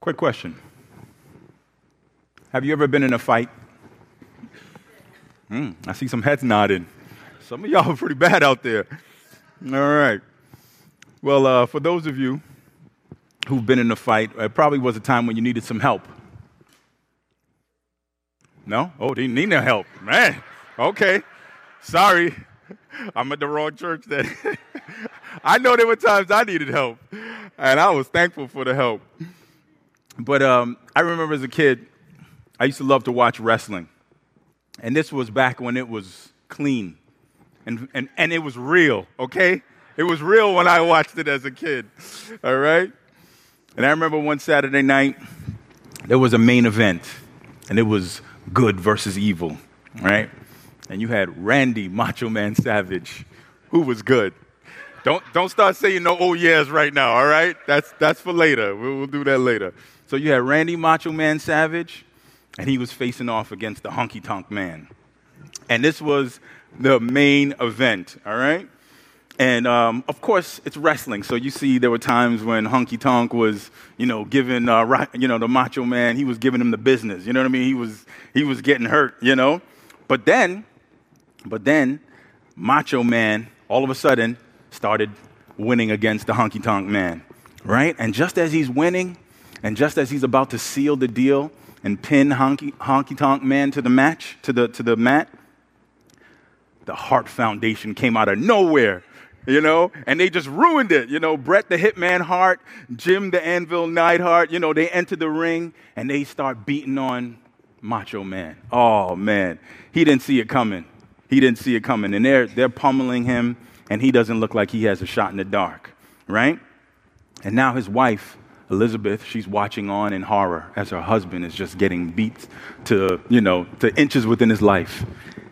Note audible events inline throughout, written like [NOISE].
Quick question Have you ever been in a fight? Mm, I see some heads nodding. Some of y'all are pretty bad out there. All right. Well, uh, for those of you who've been in a fight, it probably was a time when you needed some help. No? Oh, they didn't need no help. Man, okay. Sorry. I'm at the wrong church then. [LAUGHS] I know there were times I needed help, and I was thankful for the help. But um, I remember as a kid, I used to love to watch wrestling. And this was back when it was clean and, and, and it was real, okay? It was real when I watched it as a kid, all right? And I remember one Saturday night, there was a main event, and it was good versus evil, right? And you had Randy Macho Man Savage, who was good. Don't, don't start saying no oh yes right now, all right? That's, that's for later. We'll, we'll do that later. So you had Randy Macho Man Savage, and he was facing off against the Honky Tonk Man. And this was the main event, all right? And um, of course, it's wrestling. So you see, there were times when Honky Tonk was, you know, giving, uh, you know, the Macho Man, he was giving him the business. You know what I mean? He was, he was getting hurt, you know? But then, but then, Macho Man, all of a sudden, started winning against the Honky Tonk Man, right? And just as he's winning, and just as he's about to seal the deal and pin Honky, Tonk Man to the match, to the, to the mat, the Heart Foundation came out of nowhere, you know, and they just ruined it. You know, Bret the Hitman Hart, Jim the Anvil Neidhart, you know, they enter the ring and they start beating on Macho Man. Oh, man. He didn't see it coming. He didn't see it coming. And they're, they're pummeling him, and he doesn't look like he has a shot in the dark, right? And now his wife Elizabeth, she's watching on in horror as her husband is just getting beat to, you know, to inches within his life.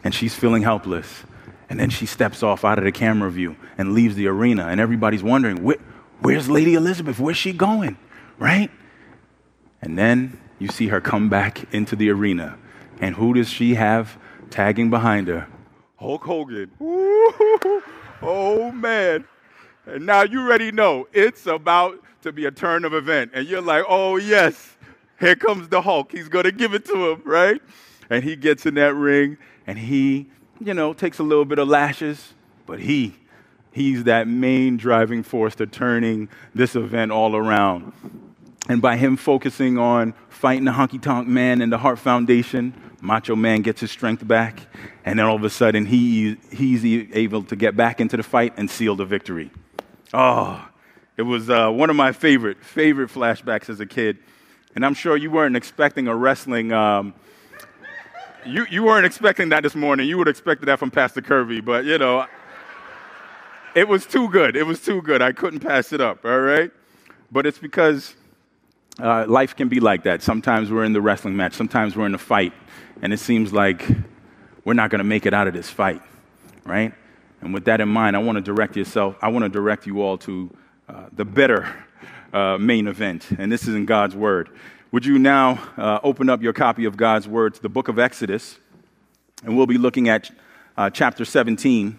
And she's feeling helpless. And then she steps off out of the camera view and leaves the arena. And everybody's wondering, Where, where's Lady Elizabeth? Where's she going? Right? And then you see her come back into the arena. And who does she have tagging behind her? Hulk Hogan. Ooh, [LAUGHS] oh, man. And now you already know it's about to be a turn of event. And you're like, oh, yes, here comes the Hulk. He's going to give it to him, right? And he gets in that ring and he, you know, takes a little bit of lashes, but he, he's that main driving force to turning this event all around. And by him focusing on fighting the honky tonk man and the Heart Foundation, Macho Man gets his strength back. And then all of a sudden, he, he's able to get back into the fight and seal the victory. Oh, it was uh, one of my favorite, favorite flashbacks as a kid. And I'm sure you weren't expecting a wrestling. Um, you, you weren't expecting that this morning. You would have expected that from Pastor Kirby, but you know, it was too good. It was too good. I couldn't pass it up, all right? But it's because uh, life can be like that. Sometimes we're in the wrestling match, sometimes we're in a fight, and it seems like we're not going to make it out of this fight, right? And with that in mind, I want to direct yourself, I want to direct you all to uh, the better uh, main event, and this is in God's Word. Would you now uh, open up your copy of God's Word to the book of Exodus? And we'll be looking at uh, chapter 17,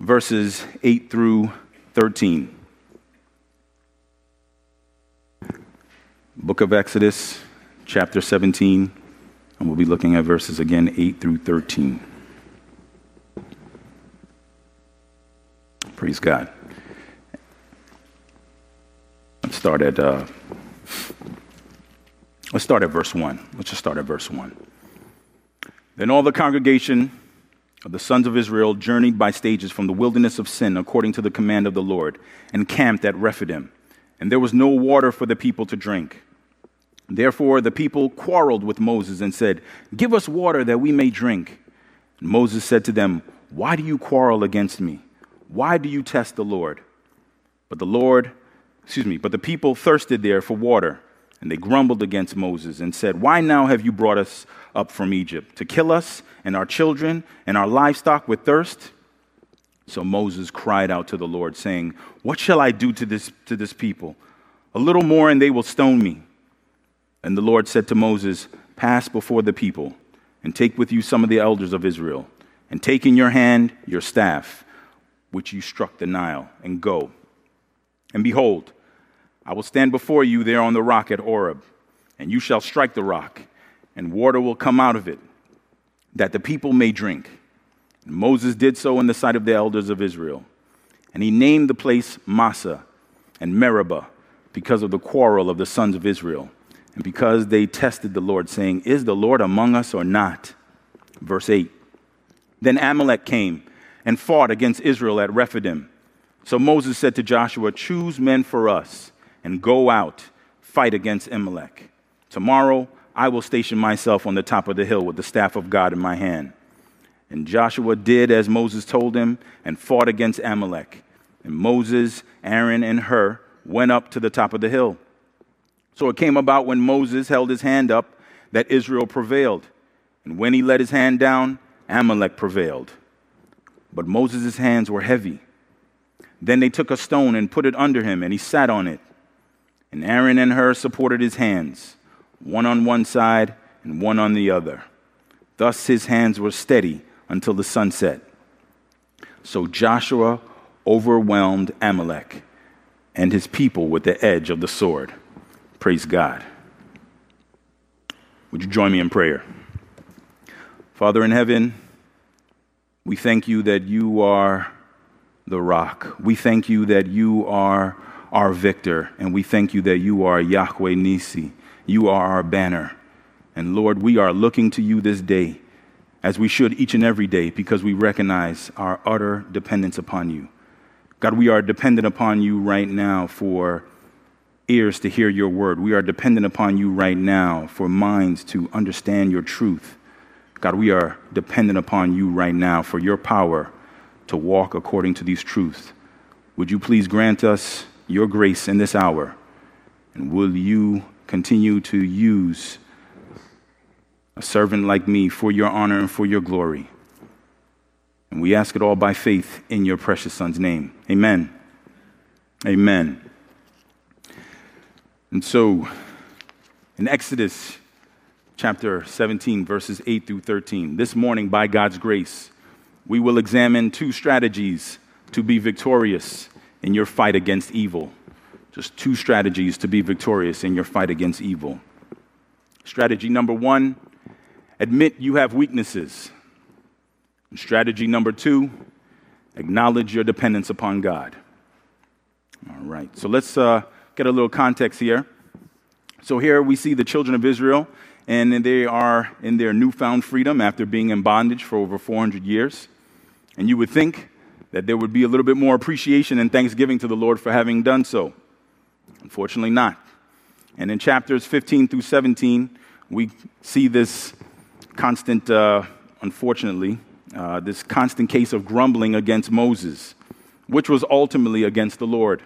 verses 8 through 13. Book of Exodus, chapter 17, and we'll be looking at verses again 8 through 13. Praise God. Let's start at uh, let's start at verse one. Let's just start at verse one. Then all the congregation of the sons of Israel journeyed by stages from the wilderness of Sin according to the command of the Lord, and camped at Rephidim. And there was no water for the people to drink. Therefore the people quarreled with Moses and said, Give us water that we may drink. And Moses said to them, Why do you quarrel against me? Why do you test the Lord? But the Lord excuse me, but the people thirsted there for water, and they grumbled against Moses and said, Why now have you brought us up from Egypt? To kill us and our children and our livestock with thirst? So Moses cried out to the Lord, saying, What shall I do to this, to this people? A little more, and they will stone me. And the Lord said to Moses, Pass before the people, and take with you some of the elders of Israel, and take in your hand your staff, which you struck the Nile, and go. And behold, I will stand before you there on the rock at Horeb, and you shall strike the rock, and water will come out of it, that the people may drink. And Moses did so in the sight of the elders of Israel. And he named the place Massah and Meribah because of the quarrel of the sons of Israel, and because they tested the Lord, saying, Is the Lord among us or not? Verse 8 Then Amalek came and fought against Israel at Rephidim. So Moses said to Joshua, Choose men for us and go out, fight against Amalek. Tomorrow I will station myself on the top of the hill with the staff of God in my hand. And Joshua did as Moses told him and fought against Amalek. And Moses, Aaron, and Hur went up to the top of the hill. So it came about when Moses held his hand up that Israel prevailed. And when he let his hand down, Amalek prevailed. But Moses' hands were heavy. Then they took a stone and put it under him, and he sat on it. And Aaron and Hur supported his hands, one on one side and one on the other. Thus his hands were steady until the sun set. So Joshua overwhelmed Amalek and his people with the edge of the sword. Praise God. Would you join me in prayer? Father in heaven, we thank you that you are the rock. We thank you that you are our victor, and we thank you that you are Yahweh Nissi. You are our banner. And Lord, we are looking to you this day, as we should each and every day, because we recognize our utter dependence upon you. God, we are dependent upon you right now for ears to hear your word. We are dependent upon you right now for minds to understand your truth. God, we are dependent upon you right now for your power to walk according to these truths. Would you please grant us your grace in this hour? And will you continue to use a servant like me for your honor and for your glory? And we ask it all by faith in your precious Son's name. Amen. Amen. And so, in Exodus chapter 17, verses 8 through 13, this morning, by God's grace, we will examine two strategies to be victorious in your fight against evil. Just two strategies to be victorious in your fight against evil. Strategy number one admit you have weaknesses. And strategy number two, acknowledge your dependence upon God. All right, so let's uh, get a little context here. So here we see the children of Israel, and they are in their newfound freedom after being in bondage for over 400 years. And you would think that there would be a little bit more appreciation and thanksgiving to the Lord for having done so. Unfortunately, not. And in chapters 15 through 17, we see this constant, uh, unfortunately, uh, this constant case of grumbling against Moses, which was ultimately against the Lord.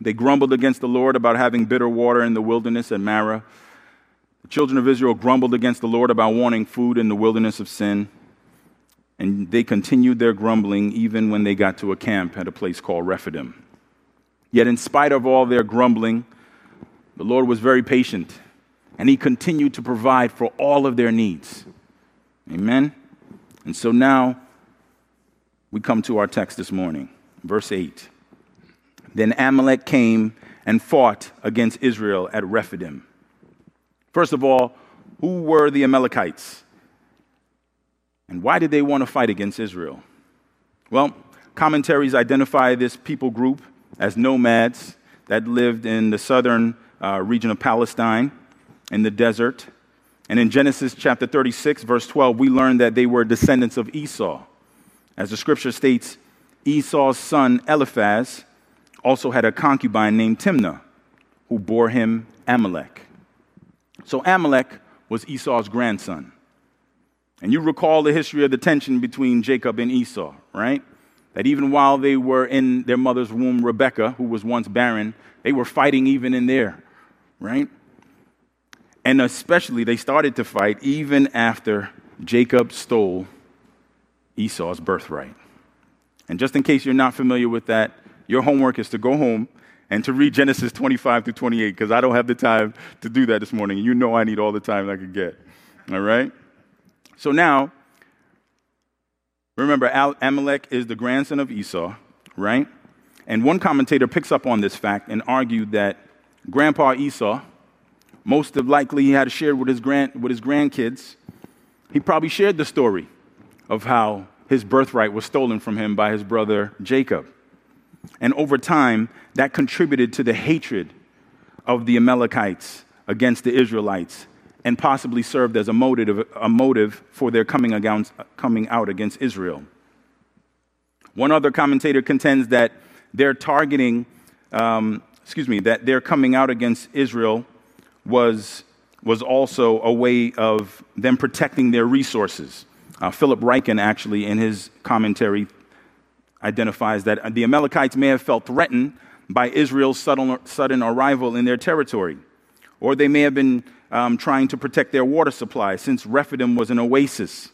They grumbled against the Lord about having bitter water in the wilderness at Marah. The children of Israel grumbled against the Lord about wanting food in the wilderness of Sin. And they continued their grumbling even when they got to a camp at a place called Rephidim. Yet, in spite of all their grumbling, the Lord was very patient and He continued to provide for all of their needs. Amen. And so now we come to our text this morning, verse 8. Then Amalek came and fought against Israel at Rephidim. First of all, who were the Amalekites? And why did they want to fight against Israel? Well, commentaries identify this people group as nomads that lived in the southern uh, region of Palestine in the desert and in Genesis chapter 36, verse 12, we learn that they were descendants of Esau. As the scripture states, Esau's son Eliphaz also had a concubine named Timna, who bore him Amalek. So Amalek was Esau's grandson. And you recall the history of the tension between Jacob and Esau, right? That even while they were in their mother's womb, Rebekah, who was once barren, they were fighting even in there, right? And especially, they started to fight even after Jacob stole Esau's birthright. And just in case you're not familiar with that, your homework is to go home and to read Genesis 25 through 28, because I don't have the time to do that this morning. You know I need all the time I can get. All right? So now, remember, Amalek is the grandson of Esau, right? And one commentator picks up on this fact and argued that Grandpa Esau most of likely he had shared with his, grand, with his grandkids. He probably shared the story of how his birthright was stolen from him by his brother Jacob. And over time, that contributed to the hatred of the Amalekites against the Israelites and possibly served as a motive, a motive for their coming, against, coming out against Israel. One other commentator contends that their targeting, um, excuse me, that their coming out against Israel was, was also a way of them protecting their resources. Uh, Philip Ryken, actually, in his commentary, identifies that the Amalekites may have felt threatened by Israel's sudden, sudden arrival in their territory, or they may have been um, trying to protect their water supply since Rephidim was an oasis.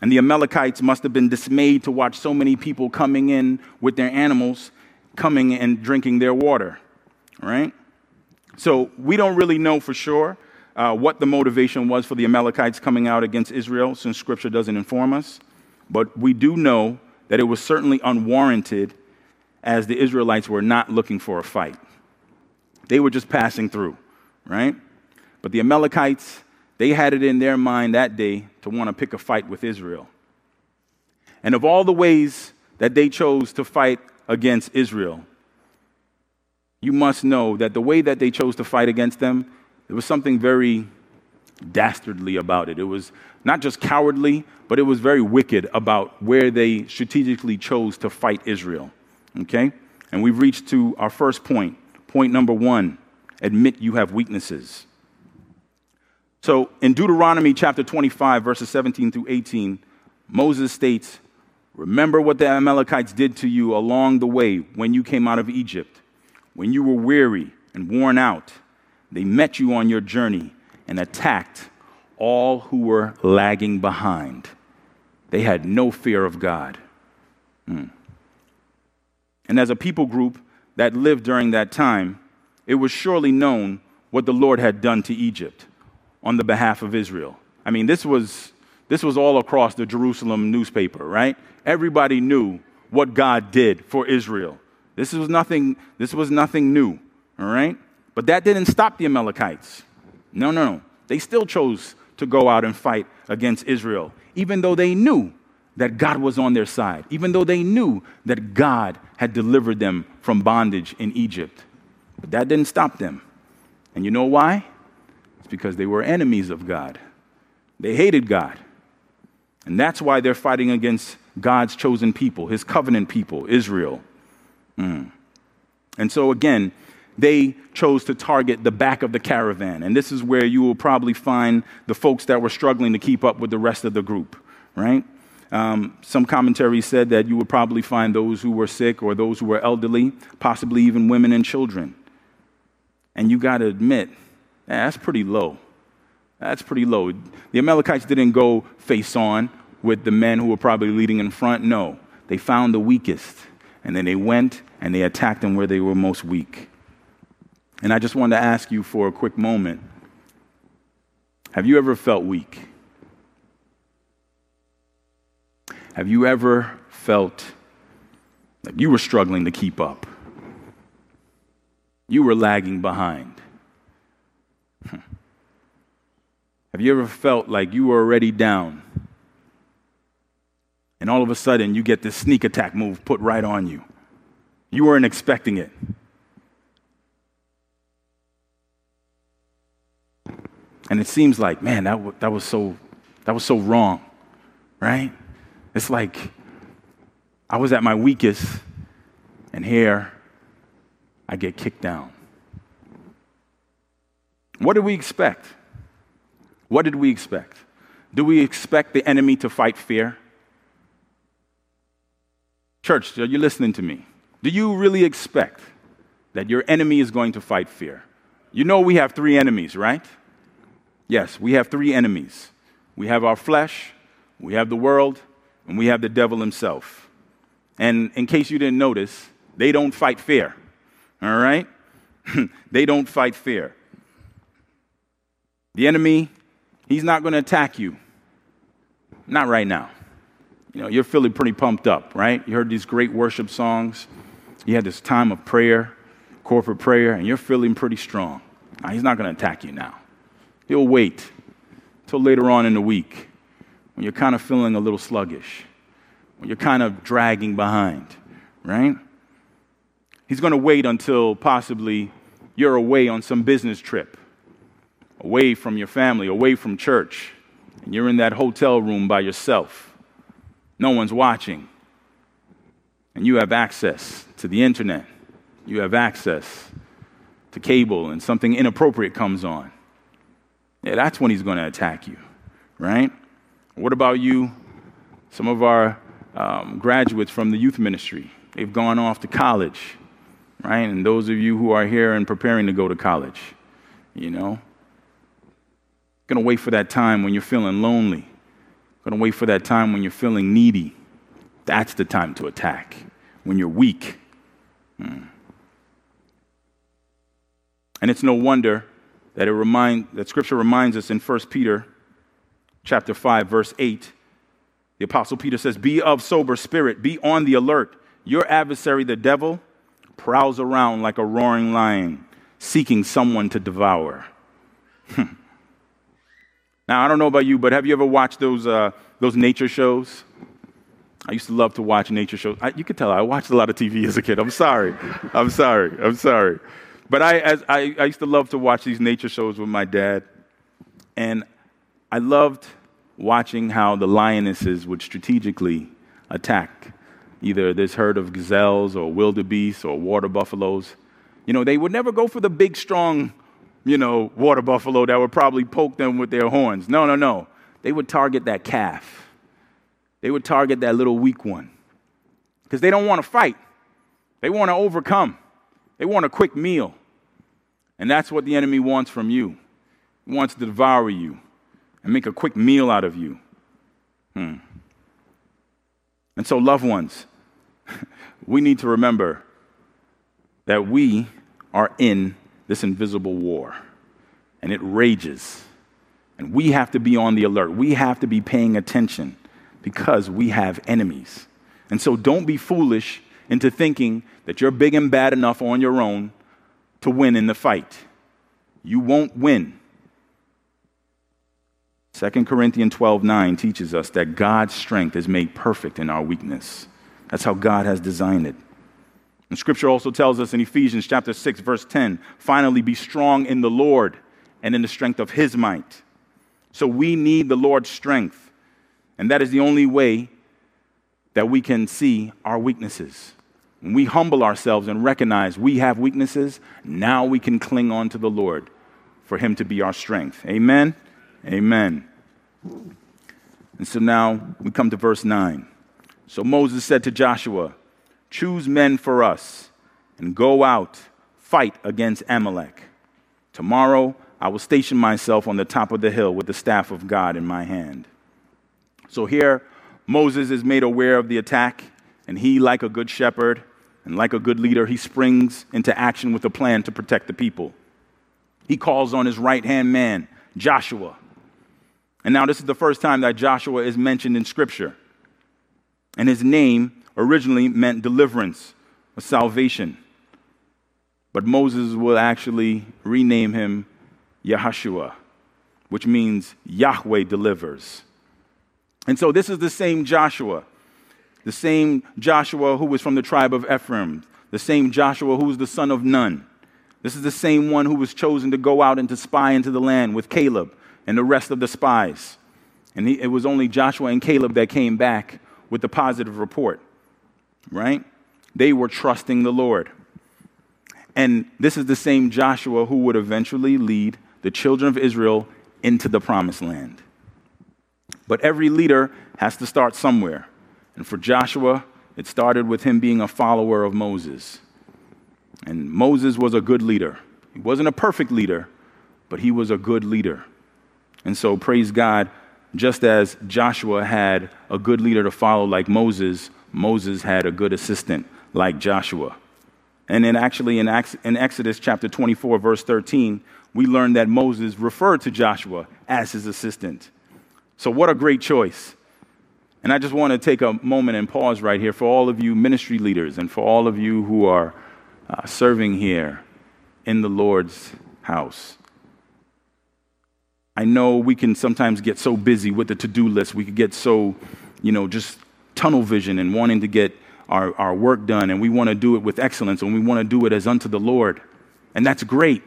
And the Amalekites must have been dismayed to watch so many people coming in with their animals, coming and drinking their water, right? So we don't really know for sure uh, what the motivation was for the Amalekites coming out against Israel, since Scripture doesn't inform us. But we do know that it was certainly unwarranted, as the Israelites were not looking for a fight. They were just passing through, right? But the Amalekites, they had it in their mind that day to want to pick a fight with Israel. And of all the ways that they chose to fight against Israel, you must know that the way that they chose to fight against them, there was something very dastardly about it. It was not just cowardly, but it was very wicked about where they strategically chose to fight Israel. Okay? And we've reached to our first point. Point number one admit you have weaknesses. So in Deuteronomy chapter 25, verses 17 through 18, Moses states, Remember what the Amalekites did to you along the way when you came out of Egypt. When you were weary and worn out, they met you on your journey and attacked all who were lagging behind. They had no fear of God. Hmm. And as a people group that lived during that time, it was surely known what the Lord had done to Egypt on the behalf of Israel. I mean, this was, this was all across the Jerusalem newspaper, right? Everybody knew what God did for Israel. This was nothing, this was nothing new, all right? But that didn't stop the Amalekites. No, no, no. They still chose to go out and fight against Israel, even though they knew that God was on their side, even though they knew that God had delivered them from bondage in Egypt. But that didn't stop them. And you know why? Because they were enemies of God. They hated God. And that's why they're fighting against God's chosen people, his covenant people, Israel. Mm. And so, again, they chose to target the back of the caravan. And this is where you will probably find the folks that were struggling to keep up with the rest of the group, right? Um, some commentaries said that you would probably find those who were sick or those who were elderly, possibly even women and children. And you got to admit, that's pretty low. That's pretty low. The Amalekites didn't go face on with the men who were probably leading in front. No, they found the weakest, and then they went and they attacked them where they were most weak. And I just wanted to ask you for a quick moment have you ever felt weak? Have you ever felt like you were struggling to keep up? You were lagging behind. Have you ever felt like you were already down? And all of a sudden, you get this sneak attack move put right on you. You weren't expecting it. And it seems like, man, that, w- that, was so, that was so wrong, right? It's like I was at my weakest, and here I get kicked down. What do we expect? What did we expect? Do we expect the enemy to fight fear? Church, are you listening to me? Do you really expect that your enemy is going to fight fear? You know we have three enemies, right? Yes, we have three enemies. We have our flesh, we have the world, and we have the devil himself. And in case you didn't notice, they don't fight fear. All right? [LAUGHS] they don't fight fear. The enemy, he's not going to attack you. Not right now. You know, you're feeling pretty pumped up, right? You heard these great worship songs. You had this time of prayer, corporate prayer, and you're feeling pretty strong. Now, he's not going to attack you now. He'll wait till later on in the week when you're kind of feeling a little sluggish, when you're kind of dragging behind, right? He's going to wait until possibly you're away on some business trip, away from your family, away from church, and you're in that hotel room by yourself. No one's watching. And you have access to the internet, you have access to cable, and something inappropriate comes on. Yeah, that's when he's going to attack you, right? What about you? Some of our um, graduates from the youth ministry, they've gone off to college, right? And those of you who are here and preparing to go to college, you know, going to wait for that time when you're feeling lonely, going to wait for that time when you're feeling needy. That's the time to attack, when you're weak. Hmm. And it's no wonder that it remind that scripture reminds us in 1 Peter chapter 5 verse 8 the apostle Peter says be of sober spirit be on the alert your adversary the devil prowls around like a roaring lion seeking someone to devour now I don't know about you but have you ever watched those uh, those nature shows I used to love to watch nature shows. I, you could tell I watched a lot of TV as a kid. I'm sorry. I'm sorry. I'm sorry. But I, as, I, I used to love to watch these nature shows with my dad. And I loved watching how the lionesses would strategically attack either this herd of gazelles or wildebeests or water buffaloes. You know, they would never go for the big, strong, you know, water buffalo that would probably poke them with their horns. No, no, no. They would target that calf. They would target that little weak one because they don't want to fight. They want to overcome. They want a quick meal. And that's what the enemy wants from you. He wants to devour you and make a quick meal out of you. Hmm. And so, loved ones, [LAUGHS] we need to remember that we are in this invisible war and it rages. And we have to be on the alert. We have to be paying attention because we have enemies. And so, don't be foolish into thinking that you're big and bad enough on your own to win in the fight. You won't win. 2 Corinthians 12 9 teaches us that God's strength is made perfect in our weakness. That's how God has designed it. And scripture also tells us in Ephesians chapter 6, verse 10 finally be strong in the Lord and in the strength of his might. So we need the Lord's strength. And that is the only way that we can see our weaknesses. When we humble ourselves and recognize we have weaknesses, now we can cling on to the Lord for Him to be our strength. Amen? Amen. And so now we come to verse 9. So Moses said to Joshua, Choose men for us and go out, fight against Amalek. Tomorrow I will station myself on the top of the hill with the staff of God in my hand. So here, Moses is made aware of the attack, and he, like a good shepherd, and like a good leader, he springs into action with a plan to protect the people. He calls on his right hand man, Joshua. And now, this is the first time that Joshua is mentioned in Scripture. And his name originally meant deliverance or salvation. But Moses will actually rename him Yahshua, which means Yahweh delivers. And so, this is the same Joshua the same Joshua who was from the tribe of Ephraim, the same Joshua who was the son of Nun. This is the same one who was chosen to go out and to spy into the land with Caleb and the rest of the spies. And he, it was only Joshua and Caleb that came back with the positive report, right? They were trusting the Lord. And this is the same Joshua who would eventually lead the children of Israel into the promised land. But every leader has to start somewhere. And for Joshua, it started with him being a follower of Moses. And Moses was a good leader. He wasn't a perfect leader, but he was a good leader. And so, praise God, just as Joshua had a good leader to follow like Moses, Moses had a good assistant like Joshua. And then, actually, in, Exodus chapter 24, verse 13, we learn that Moses referred to Joshua as his assistant. So, what a great choice. And I just want to take a moment and pause right here for all of you ministry leaders and for all of you who are uh, serving here in the Lord's house. I know we can sometimes get so busy with the to do list. We could get so, you know, just tunnel vision and wanting to get our, our work done, and we want to do it with excellence, and we want to do it as unto the Lord. And that's great.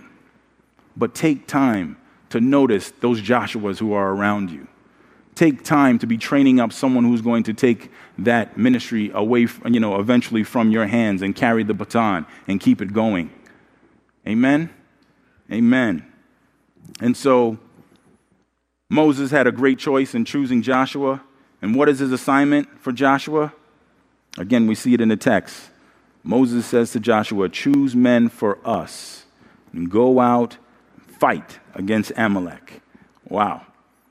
But take time to notice those Joshuas who are around you. Take time to be training up someone who's going to take that ministry away, you know, eventually from your hands and carry the baton and keep it going. Amen? Amen. And so Moses had a great choice in choosing Joshua. And what is his assignment for Joshua? Again, we see it in the text. Moses says to Joshua, Choose men for us and go out, and fight against Amalek. Wow.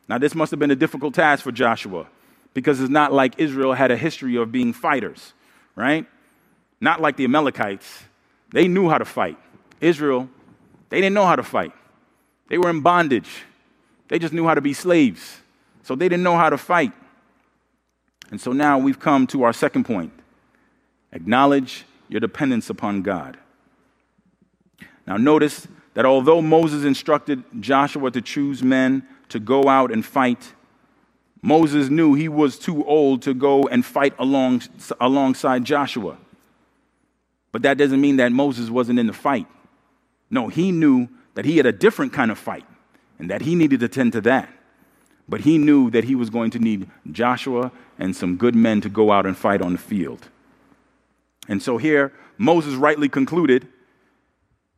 Now, this must have been a difficult task for Joshua because it's not like Israel had a history of being fighters, right? Not like the Amalekites. They knew how to fight. Israel, they didn't know how to fight. They were in bondage. They just knew how to be slaves. So they didn't know how to fight. And so now we've come to our second point acknowledge your dependence upon God. Now, notice that although Moses instructed Joshua to choose men to go out and fight, Moses knew he was too old to go and fight along, alongside Joshua. But that doesn't mean that Moses wasn't in the fight. No, he knew that he had a different kind of fight and that he needed to tend to that. But he knew that he was going to need Joshua and some good men to go out and fight on the field. And so here, Moses rightly concluded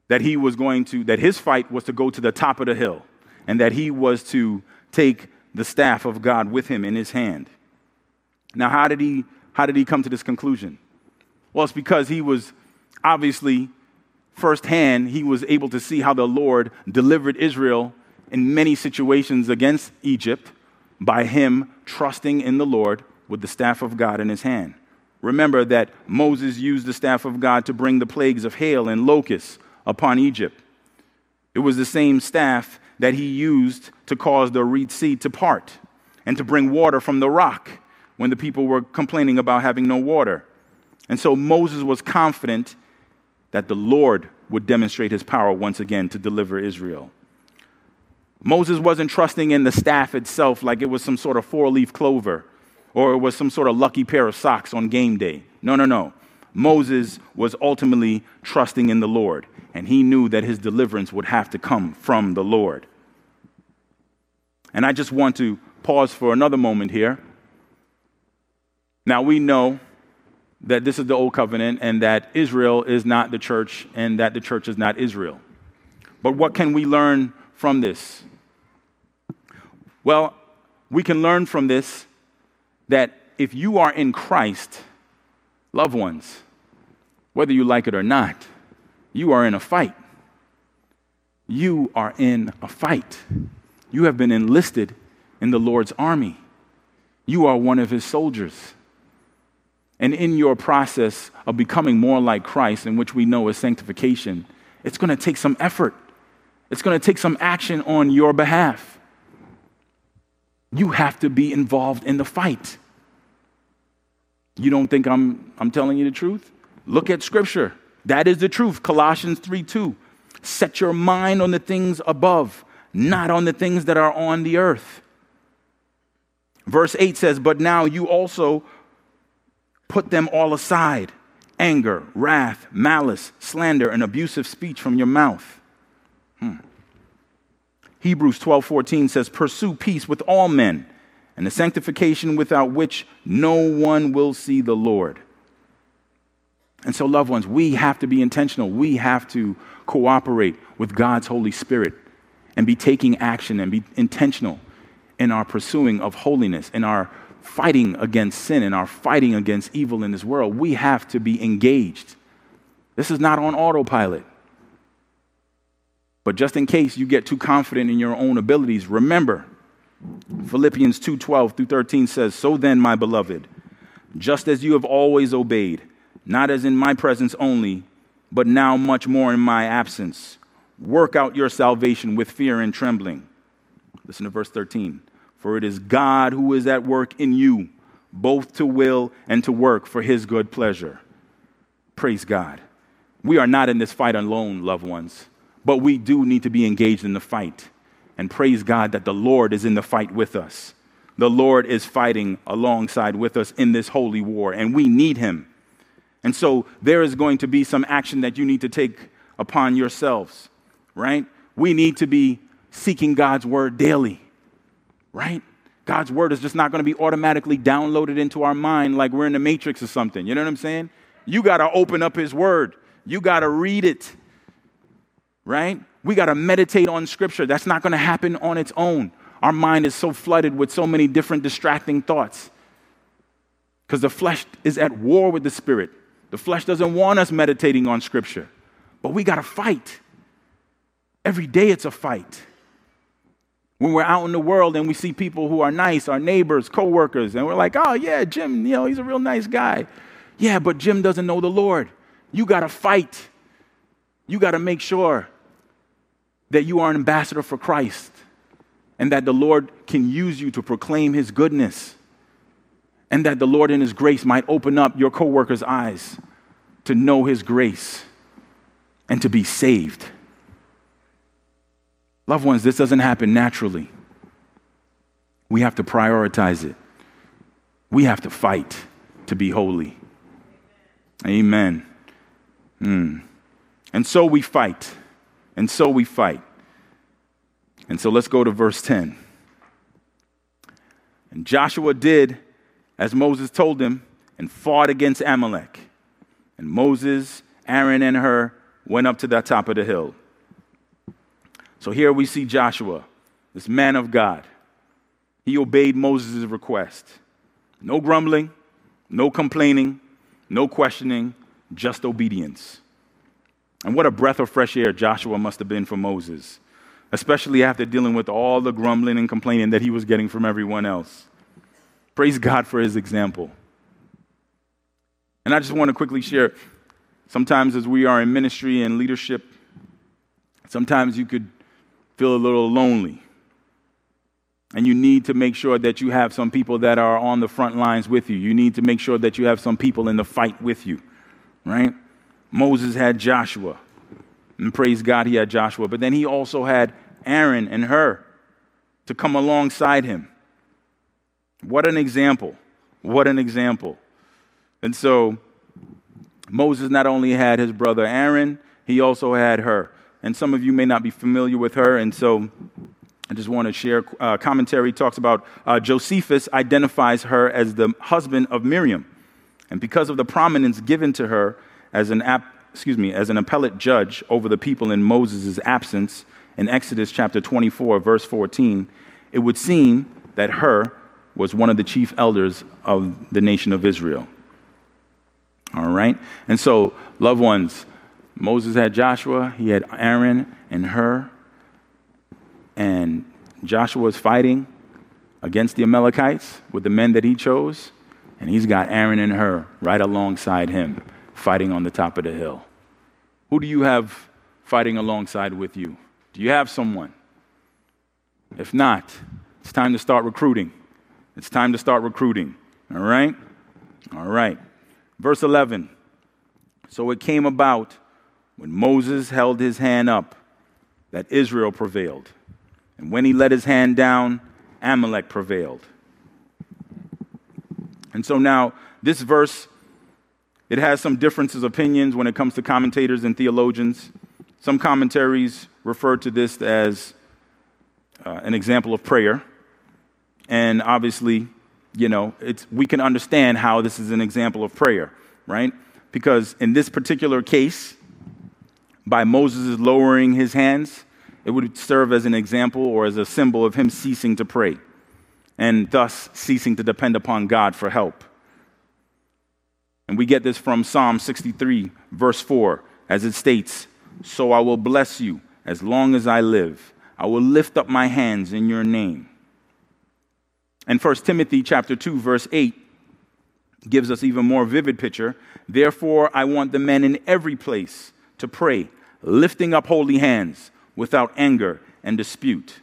that he was going to, that his fight was to go to the top of the hill and that he was to take the staff of God with him in his hand. Now, how did he, how did he come to this conclusion? Well, it's because he was obviously firsthand, he was able to see how the Lord delivered Israel in many situations against Egypt by him trusting in the Lord with the staff of God in his hand. Remember that Moses used the staff of God to bring the plagues of hail and locusts upon Egypt. It was the same staff that he used to cause the Red Sea to part and to bring water from the rock when the people were complaining about having no water. And so Moses was confident that the Lord would demonstrate his power once again to deliver Israel. Moses wasn't trusting in the staff itself like it was some sort of four leaf clover or it was some sort of lucky pair of socks on game day. No, no, no. Moses was ultimately trusting in the Lord, and he knew that his deliverance would have to come from the Lord. And I just want to pause for another moment here. Now, we know that this is the old covenant and that Israel is not the church and that the church is not Israel. But what can we learn from this? Well, we can learn from this that if you are in Christ, loved ones, whether you like it or not, you are in a fight. You are in a fight. You have been enlisted in the Lord's army. You are one of his soldiers. And in your process of becoming more like Christ, in which we know is sanctification, it's going to take some effort. It's going to take some action on your behalf you have to be involved in the fight. You don't think I'm, I'm telling you the truth? Look at Scripture. That is the truth. Colossians 3 2. Set your mind on the things above, not on the things that are on the earth. Verse 8 says, But now you also put them all aside anger, wrath, malice, slander, and abusive speech from your mouth. Hmm. Hebrews 12:14 says, "Pursue peace with all men, and the sanctification without which no one will see the Lord." And so, loved ones, we have to be intentional. We have to cooperate with God's Holy Spirit and be taking action and be intentional in our pursuing of holiness, in our fighting against sin, in our fighting against evil in this world. We have to be engaged. This is not on autopilot. But just in case you get too confident in your own abilities, remember Philippians 2:12 through 13 says, "So then, my beloved, just as you have always obeyed, not as in my presence only, but now much more in my absence, work out your salvation with fear and trembling." Listen to verse 13. For it is God who is at work in you, both to will and to work for his good pleasure. Praise God. We are not in this fight alone, loved ones but we do need to be engaged in the fight. And praise God that the Lord is in the fight with us. The Lord is fighting alongside with us in this holy war, and we need Him. And so there is going to be some action that you need to take upon yourselves, right? We need to be seeking God's word daily, right? God's word is just not going to be automatically downloaded into our mind like we're in the matrix or something. You know what I'm saying? You got to open up His word, you got to read it right? We got to meditate on scripture. That's not going to happen on its own. Our mind is so flooded with so many different distracting thoughts because the flesh is at war with the spirit. The flesh doesn't want us meditating on scripture, but we got to fight. Every day it's a fight. When we're out in the world and we see people who are nice, our neighbors, coworkers, and we're like, oh, yeah, Jim, you know, he's a real nice guy. Yeah, but Jim doesn't know the Lord. You got to fight. You got to make sure that you are an ambassador for Christ and that the Lord can use you to proclaim his goodness and that the Lord in his grace might open up your coworkers' eyes to know his grace and to be saved. Loved ones, this doesn't happen naturally. We have to prioritize it. We have to fight to be holy. Amen. Mm. And so we fight. And so we fight. And so let's go to verse 10. And Joshua did as Moses told him and fought against Amalek. And Moses, Aaron, and Hur went up to the top of the hill. So here we see Joshua, this man of God. He obeyed Moses' request. No grumbling, no complaining, no questioning, just obedience. And what a breath of fresh air Joshua must have been for Moses, especially after dealing with all the grumbling and complaining that he was getting from everyone else. Praise God for his example. And I just want to quickly share sometimes as we are in ministry and leadership, sometimes you could feel a little lonely. And you need to make sure that you have some people that are on the front lines with you. You need to make sure that you have some people in the fight with you, right? Moses had Joshua. And praise God, he had Joshua. But then he also had Aaron and Hur to come alongside him. What an example. What an example. And so Moses not only had his brother Aaron, he also had Hur. And some of you may not be familiar with Hur. And so I just want to share uh, commentary talks about uh, Josephus identifies Hur as the husband of Miriam. And because of the prominence given to Hur, as an, ap- excuse me, as an appellate judge over the people in Moses' absence in Exodus chapter 24, verse 14, it would seem that Hur was one of the chief elders of the nation of Israel. All right? And so, loved ones, Moses had Joshua, he had Aaron and Hur, and Joshua is fighting against the Amalekites with the men that he chose, and he's got Aaron and Hur right alongside him fighting on the top of the hill? Who do you have fighting alongside with you? Do you have someone? If not, it's time to start recruiting. It's time to start recruiting. All right? All right. Verse 11. So it came about when Moses held his hand up that Israel prevailed. And when he let his hand down, Amalek prevailed. And so now, this verse it has some differences of opinions when it comes to commentators and theologians. Some commentaries refer to this as uh, an example of prayer. And obviously, you know, we can understand how this is an example of prayer, right? Because in this particular case, by Moses lowering his hands, it would serve as an example or as a symbol of him ceasing to pray and thus ceasing to depend upon God for help. And we get this from Psalm 63, verse 4, as it states So I will bless you as long as I live. I will lift up my hands in your name. And 1 Timothy chapter 2 verse 8 gives us even more vivid picture. Therefore I want the men in every place to pray, lifting up holy hands without anger and dispute.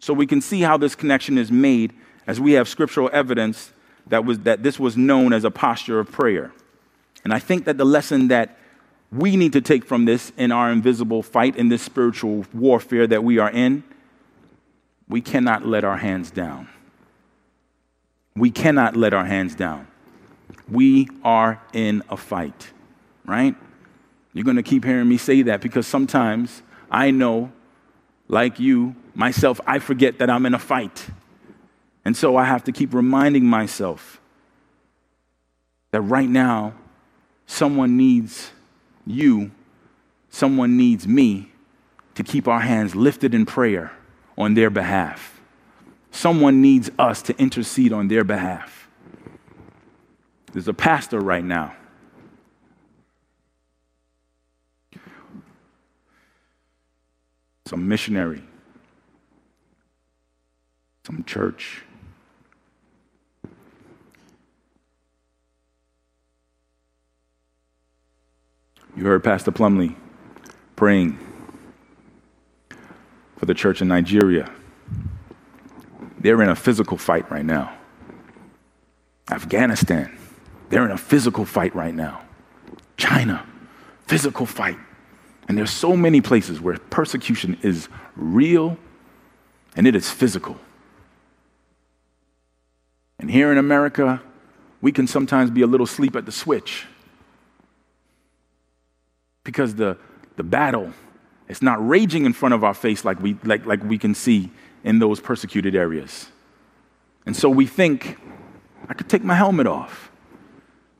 So we can see how this connection is made as we have scriptural evidence that, was, that this was known as a posture of prayer. And I think that the lesson that we need to take from this in our invisible fight, in this spiritual warfare that we are in. We cannot let our hands down. We cannot let our hands down. We are in a fight, right? You're going to keep hearing me say that because sometimes I know, like you, myself, I forget that I'm in a fight. And so I have to keep reminding myself that right now, someone needs you, someone needs me to keep our hands lifted in prayer on their behalf. Someone needs us to intercede on their behalf. There's a pastor right now. Some missionary, some church. You heard Pastor Plumley praying for the church in Nigeria. They're in a physical fight right now. Afghanistan, they're in a physical fight right now. China, physical fight. And there's so many places where persecution is real and it is physical. And here in America, we can sometimes be a little sleep at the switch because the, the battle it's not raging in front of our face like we, like, like we can see in those persecuted areas. And so we think, I could take my helmet off.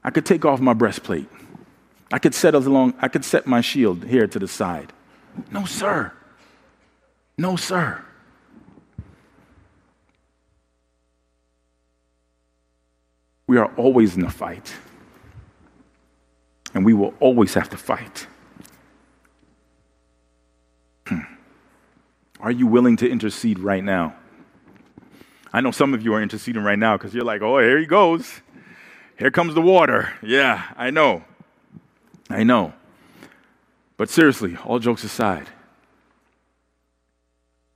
I could take off my breastplate. I could set along, I could set my shield here to the side. No, sir. No, sir. We are always in a fight. And we will always have to fight. Are you willing to intercede right now? I know some of you are interceding right now because you're like, oh, here he goes. Here comes the water. Yeah, I know. I know. But seriously, all jokes aside,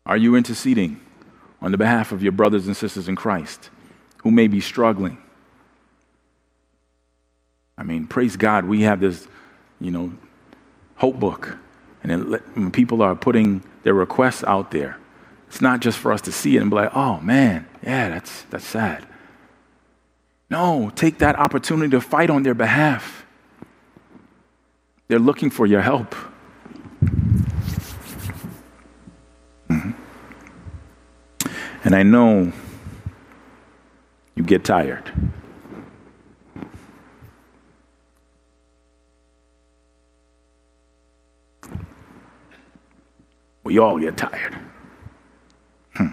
are you interceding on the behalf of your brothers and sisters in Christ who may be struggling? I mean, praise God, we have this, you know, hope book. And it, people are putting their requests out there. It's not just for us to see it and be like, oh man, yeah, that's, that's sad. No, take that opportunity to fight on their behalf. They're looking for your help. Mm-hmm. And I know you get tired. We all get tired. Hmm.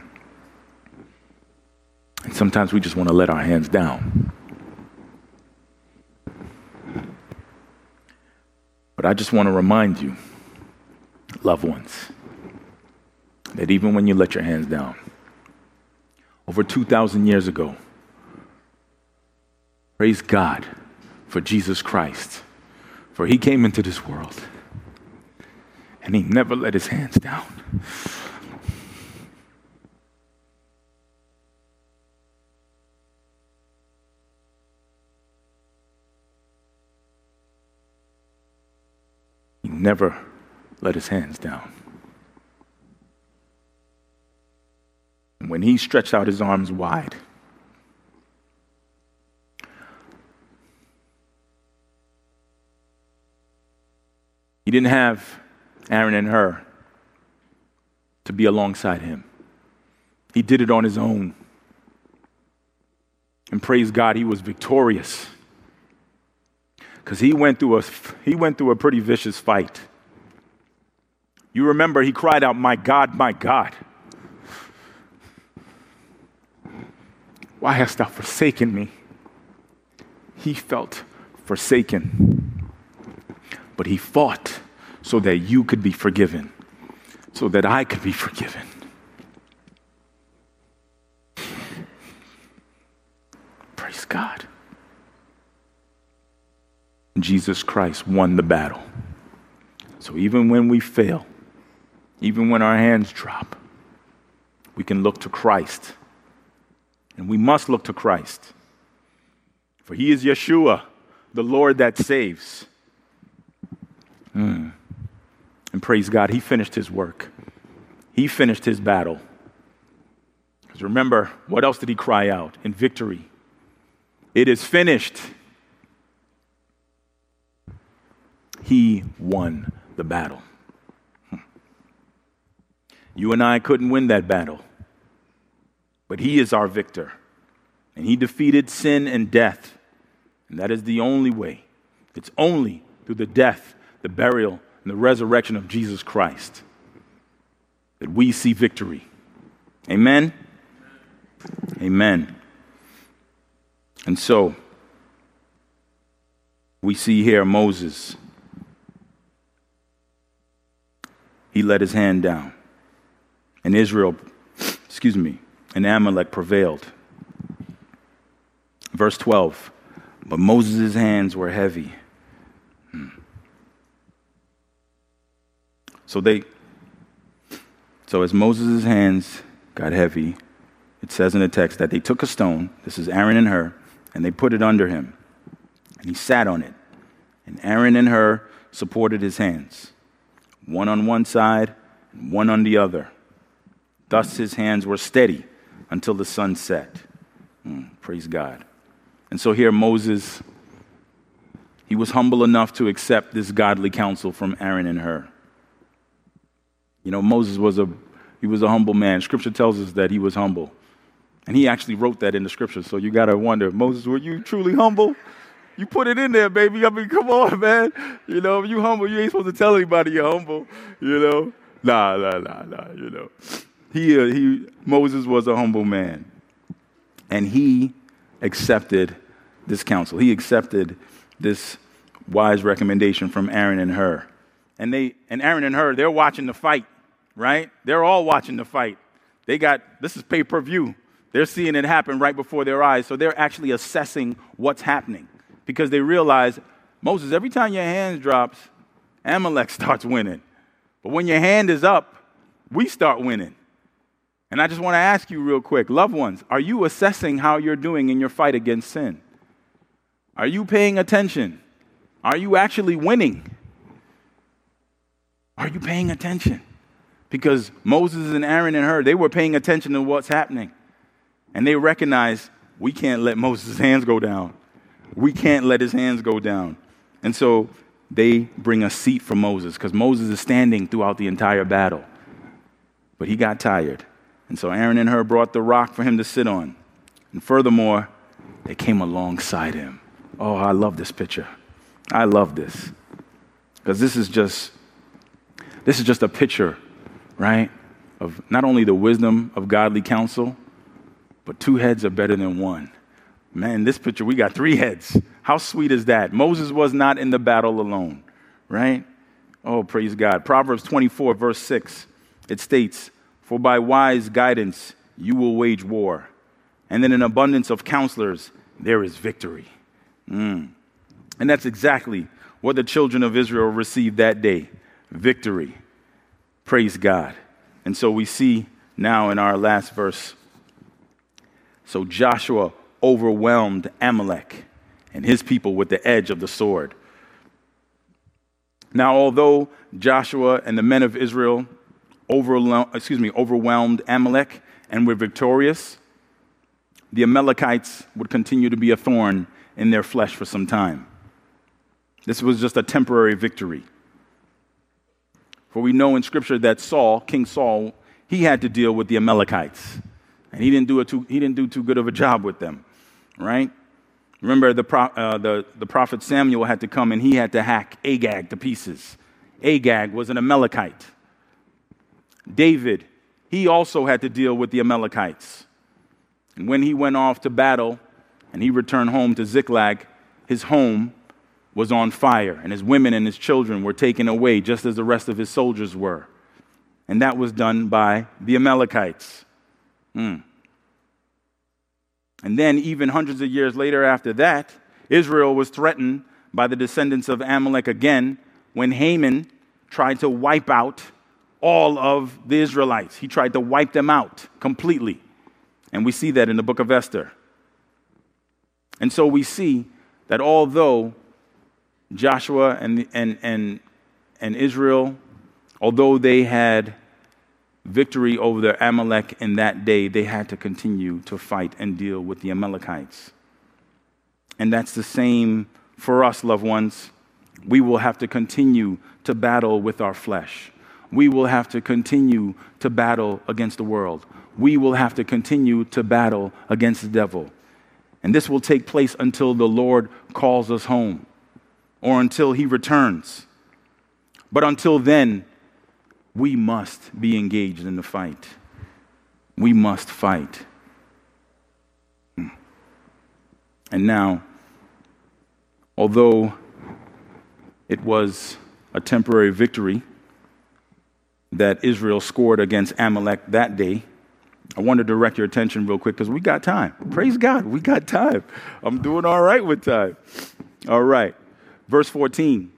And sometimes we just want to let our hands down. But I just want to remind you, loved ones, that even when you let your hands down, over 2,000 years ago, praise God for Jesus Christ, for he came into this world and he never let his hands down. He never let his hands down. When he stretched out his arms wide, he didn't have Aaron and Hur to be alongside him. He did it on his own. And praise God, he was victorious. Because he went through a he went through a pretty vicious fight. You remember he cried out, My God, my God. Why hast thou forsaken me? He felt forsaken. But he fought so that you could be forgiven, so that I could be forgiven. Praise God. Jesus Christ won the battle. So even when we fail, even when our hands drop, we can look to Christ. And we must look to Christ. For he is Yeshua, the Lord that saves. Mm. And praise God, he finished his work. He finished his battle. Because remember, what else did he cry out in victory? It is finished. He won the battle. Hmm. You and I couldn't win that battle, but He is our victor. And He defeated sin and death. And that is the only way. It's only through the death, the burial, and the resurrection of Jesus Christ that we see victory. Amen? Amen. And so, we see here Moses. He let his hand down. And Israel, excuse me, and Amalek prevailed. Verse 12. But Moses' hands were heavy. So they so as Moses' hands got heavy, it says in the text that they took a stone, this is Aaron and Hur, and they put it under him. And he sat on it. And Aaron and Hur supported his hands, one on one side and one on the other. Thus his hands were steady until the sun set. Mm, praise God. And so here Moses, he was humble enough to accept this godly counsel from Aaron and Hur. You know, Moses was a he was a humble man. Scripture tells us that he was humble. And he actually wrote that in the scripture. So you got to wonder, Moses, were you truly humble? You put it in there, baby. I mean, come on, [LAUGHS] man. You know, if you humble, you ain't supposed to tell anybody you're humble. You know, nah, nah, nah, nah. You know, he, uh, he, Moses was a humble man, and he accepted this counsel. He accepted this wise recommendation from Aaron and Hur. and they, and Aaron and Hur, they're watching the fight, right? They're all watching the fight. They got this is pay per view. They're seeing it happen right before their eyes. So they're actually assessing what's happening because they realize, Moses, every time your hand drops, Amalek [LAUGHS] starts winning. But when your hand is up, we start winning. And I just want to ask you real quick, loved ones, are you assessing how you're doing in your fight against sin? Are you paying attention? Are you actually winning? Are you paying attention? Because Moses and Aaron and Hur, they were paying attention to what's happening. And they recognize we can't let Moses' hands go down. We can't let his hands go down. And so they bring a seat for Moses because Moses is standing throughout the entire battle. But he got tired. And so Aaron and Hur brought the rock for him to sit on. And furthermore, they came alongside him. Oh, I love this picture. I love this. Because this is just this is just a picture, right? Of not only the wisdom of godly counsel, but two heads are better than one. Man, this picture, we got three heads. How sweet is that? Moses was not in the battle alone, right? Oh, praise God. Proverbs 24, verse 6, it states, For by wise guidance you will wage war, and in an abundance of counselors there is victory. Mm. And that's exactly what the children of Israel received that day victory. Praise God. And so we see now in our last verse so Joshua overwhelmed Amalek and his people with the edge of the sword. Now, although Joshua and the men of Israel excuse me, overwhelmed Amalek and were victorious, the Amalekites would continue to be a thorn in their flesh for some time. This was just a temporary victory. For we know in Scripture that Saul, King Saul, he had to deal with the Amalekites. And he didn't do, a too, he didn't do too good of a job with them, right? Remember, the, uh, the, the prophet Samuel had to come and he had to hack Agag to pieces. Agag was an Amalekite. David, he also had to deal with the Amalekites. And when he went off to battle and he returned home to Ziklag, his home was on fire, and his women and his children were taken away, just as the rest of his soldiers were. And that was done by the Amalekites. Mm. And then, even hundreds of years later after that, Israel was threatened by the descendants of Amalek again when Haman tried to wipe out all of the Israelites. He tried to wipe them out completely. And we see that in the book of Esther. And so we see that although Joshua and, and, and and Israel, although they had victory over the Amalek in that day, they had to continue to fight and deal with the Amalekites. And that's the same for us, loved ones. We will have to continue to battle with our flesh. We will have to continue to battle against the world. We will have to continue to battle against the devil. And this will take place until the Lord calls us home or until he returns. But until then, we must be engaged in the fight. We must fight. Hmm. And now, although it was a temporary victory that Israel scored against Amalek that day, I want to direct your attention real quick because we got time. Praise God, we got time. I'm doing all right with time. All right. Verse 14.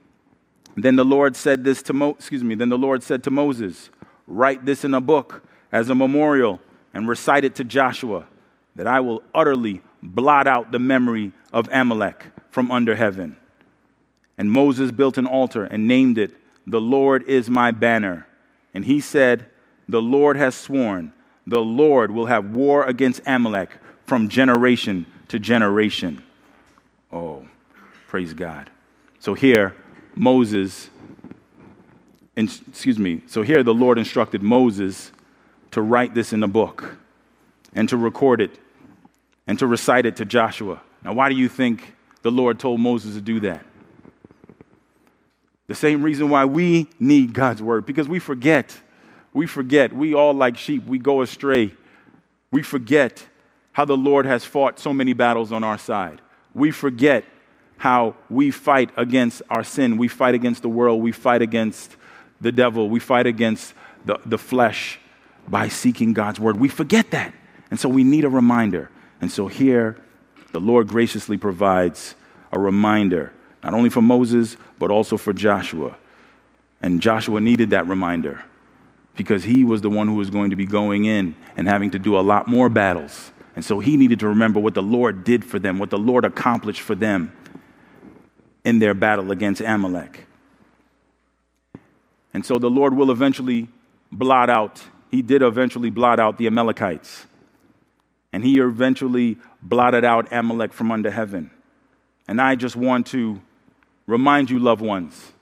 Then the Lord said this to Mo- excuse me, then the Lord said to Moses, "Write this in a book as a memorial and recite it to Joshua, that I will utterly blot out the memory of Amalek from under heaven." And Moses built an altar and named it, "The Lord is my banner." And he said, "The Lord has sworn, the Lord will have war against Amalek from generation to generation." Oh, praise God. So here Moses, excuse me, so here the Lord instructed Moses to write this in a book and to record it and to recite it to Joshua. Now, why do you think the Lord told Moses to do that? The same reason why we need God's word, because we forget. We forget. We all, like sheep, we go astray. We forget how the Lord has fought so many battles on our side. We forget how we fight against our sin. We fight against the world. We fight against the devil. We fight against the, the flesh by seeking God's word. We forget that. And so we need a reminder. And so here, the Lord graciously provides a reminder, not only for Moses, but also for Joshua. And Joshua needed that reminder because he was the one who was going to be going in and having to do a lot more battles. And so he needed to remember what the Lord did for them, what the Lord accomplished for them in their battle against Amalek. And so the Lord will eventually blot out, he did eventually blot out the Amalekites. And he eventually blotted out Amalek from under heaven. And I just want to remind you, loved ones,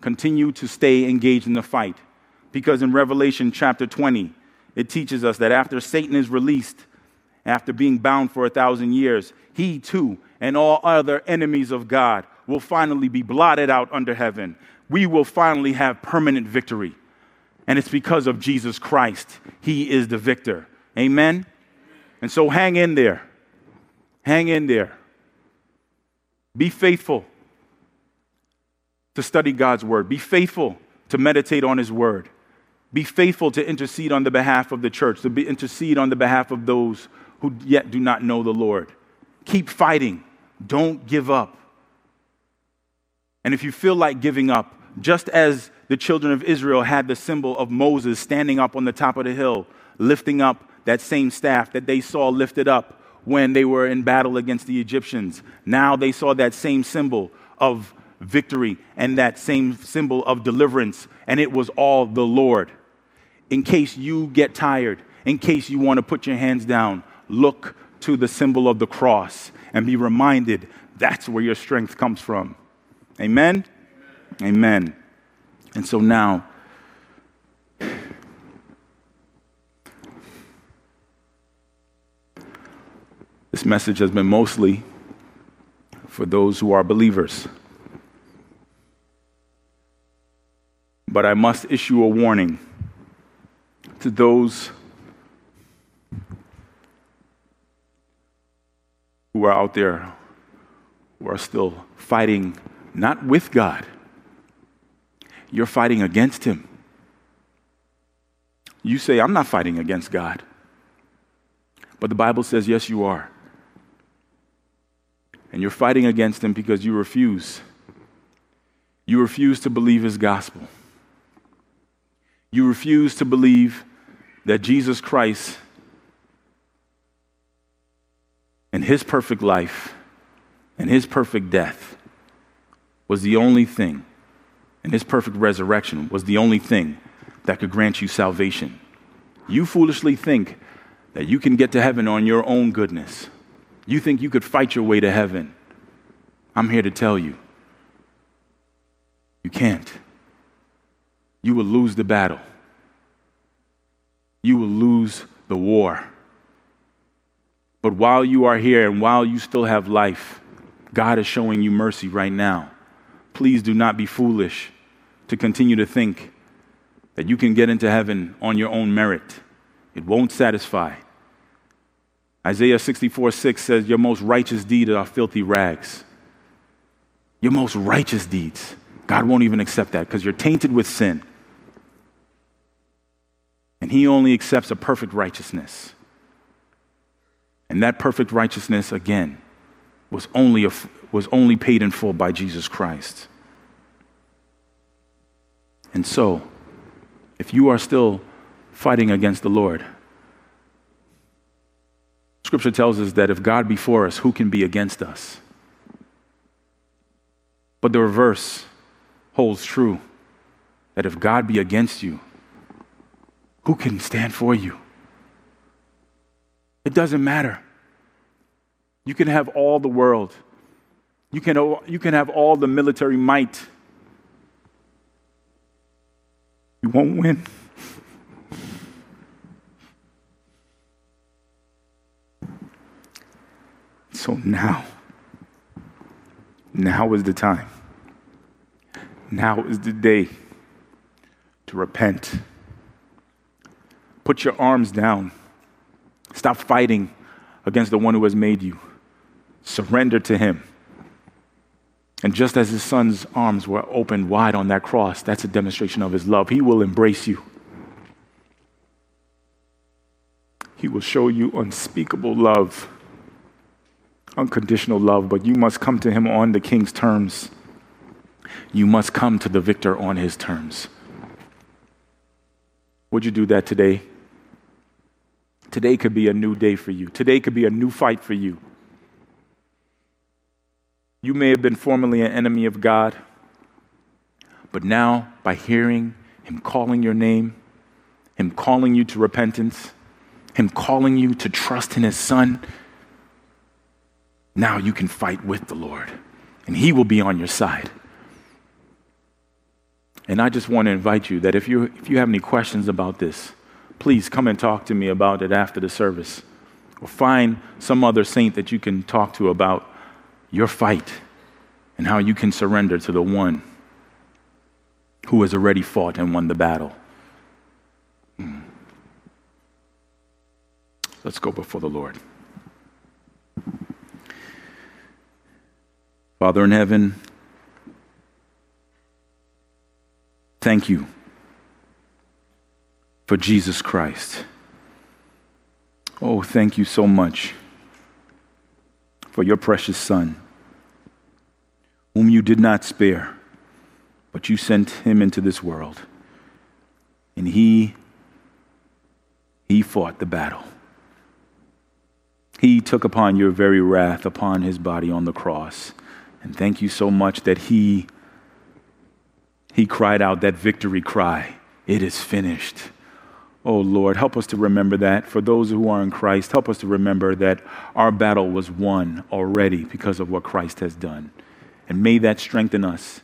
continue to stay engaged in the fight. Because in Revelation chapter 20, it teaches us that after Satan is released, after being bound for a thousand years, he too and all other enemies of God will finally be blotted out under heaven. We will finally have permanent victory. And it's because of Jesus Christ. He is the victor. Amen? And so hang in there. Hang in there. Be faithful to study God's word. Be faithful to meditate on his word. Be faithful to intercede on the behalf of the church, to be, intercede on the behalf of those who yet do not know the Lord. Keep fighting. Don't give up. And if you feel like giving up, just as the children of Israel had the symbol of Moses standing up on the top of the hill, lifting up that same staff that they saw lifted up when they were in battle against the Egyptians, now they saw that same symbol of victory and that same symbol of deliverance, and it was all the Lord. In case you get tired, in case you want to put your hands down, look to the symbol of the cross and be reminded that's where your strength comes from. Amen? Amen. And so now, this message has been mostly for those who are believers. But I must issue a warning to those who are out there who are still fighting not with God. You're fighting against Him. You say, I'm not fighting against God. But the Bible says, yes, you are. And you're fighting against Him because you refuse. You refuse to believe His gospel. You refuse to believe that Jesus Christ and His perfect life and His perfect death was the only thing and his perfect resurrection was the only thing that could grant you salvation. You foolishly think that you can get to heaven on your own goodness. You think you could fight your way to heaven. I'm here to tell you you can't. You will lose the battle, you will lose the war. But while you are here and while you still have life, God is showing you mercy right now. Please do not be foolish to continue to think that you can get into heaven on your own merit. It won't satisfy. Isaiah 64 6 says, Your most righteous deeds are filthy rags. Your most righteous deeds. God won't even accept that because you're tainted with sin. And He only accepts a perfect righteousness. And that perfect righteousness, again, was only, a, was only paid in full by Jesus Christ. And so, if you are still fighting against the Lord, Scripture tells us that if God be for us, who can be against us? But the reverse holds true that if God be against you, who can stand for you? It doesn't matter. You can have all the world, you can, you can have all the military might. You won't win. So now, now is the time. Now is the day to repent. Put your arms down. Stop fighting against the one who has made you. Surrender to him. And just as his son's arms were opened wide on that cross, that's a demonstration of his love. He will embrace you. He will show you unspeakable love unconditional love, but you must come to him on the king's terms. You must come to the victor on his terms. Would you do that today? Today could be a new day for you. Today could be a new fight for you. You may have been formerly an enemy of God, but now, by hearing Him calling your name, Him calling you to repentance, Him calling you to trust in His Son, now you can fight with the Lord, and He will be on your side. And I just want to invite you that if you, if you have any questions about this, please come and talk to me about it after the service. Or find some other saint that you can talk to about your fight and how you can surrender to the one who has already fought and won the battle. Hmm. Let's go before the Lord. Father in heaven, thank you for Jesus Christ. Oh, thank you so much for your precious Son, whom you did not spare, but you sent him into this world. And he, he fought the battle. He took upon your very wrath upon his body on the cross and thank you so much that he, he cried out that victory cry It is finished. Oh Lord, help us to remember that. For those who are in Christ, help us to remember that our battle was won already because of what Christ has done. And may that strengthen us.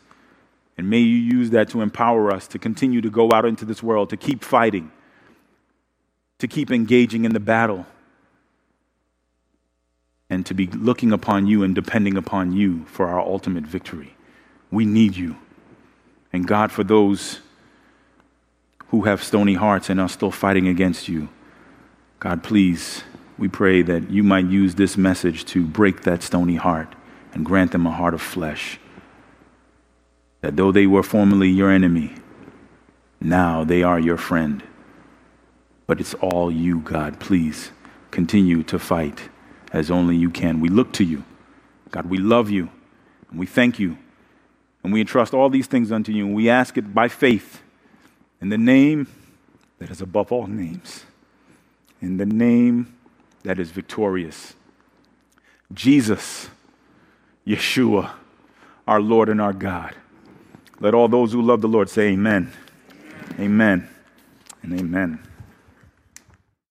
And may you use that to empower us to continue to go out into this world, to keep fighting, to keep engaging in the battle and to be looking upon you and depending upon you for our ultimate victory. We need you. And God, for those who have stony hearts and are still fighting against you, God, please, we pray that you might use this message to break that stony heart and grant them a heart of flesh. That though they were formerly your enemy, now they are your friend. But it's all you, God. Please continue to fight as only you can. We look to you. God, we love you and we thank you. And we entrust all these things unto you. And we ask it by faith in the name that is above all names, in the name that is victorious. Jesus, Yeshua, our Lord and our God, Let all those who love the Lord say amen. Amen, and amen.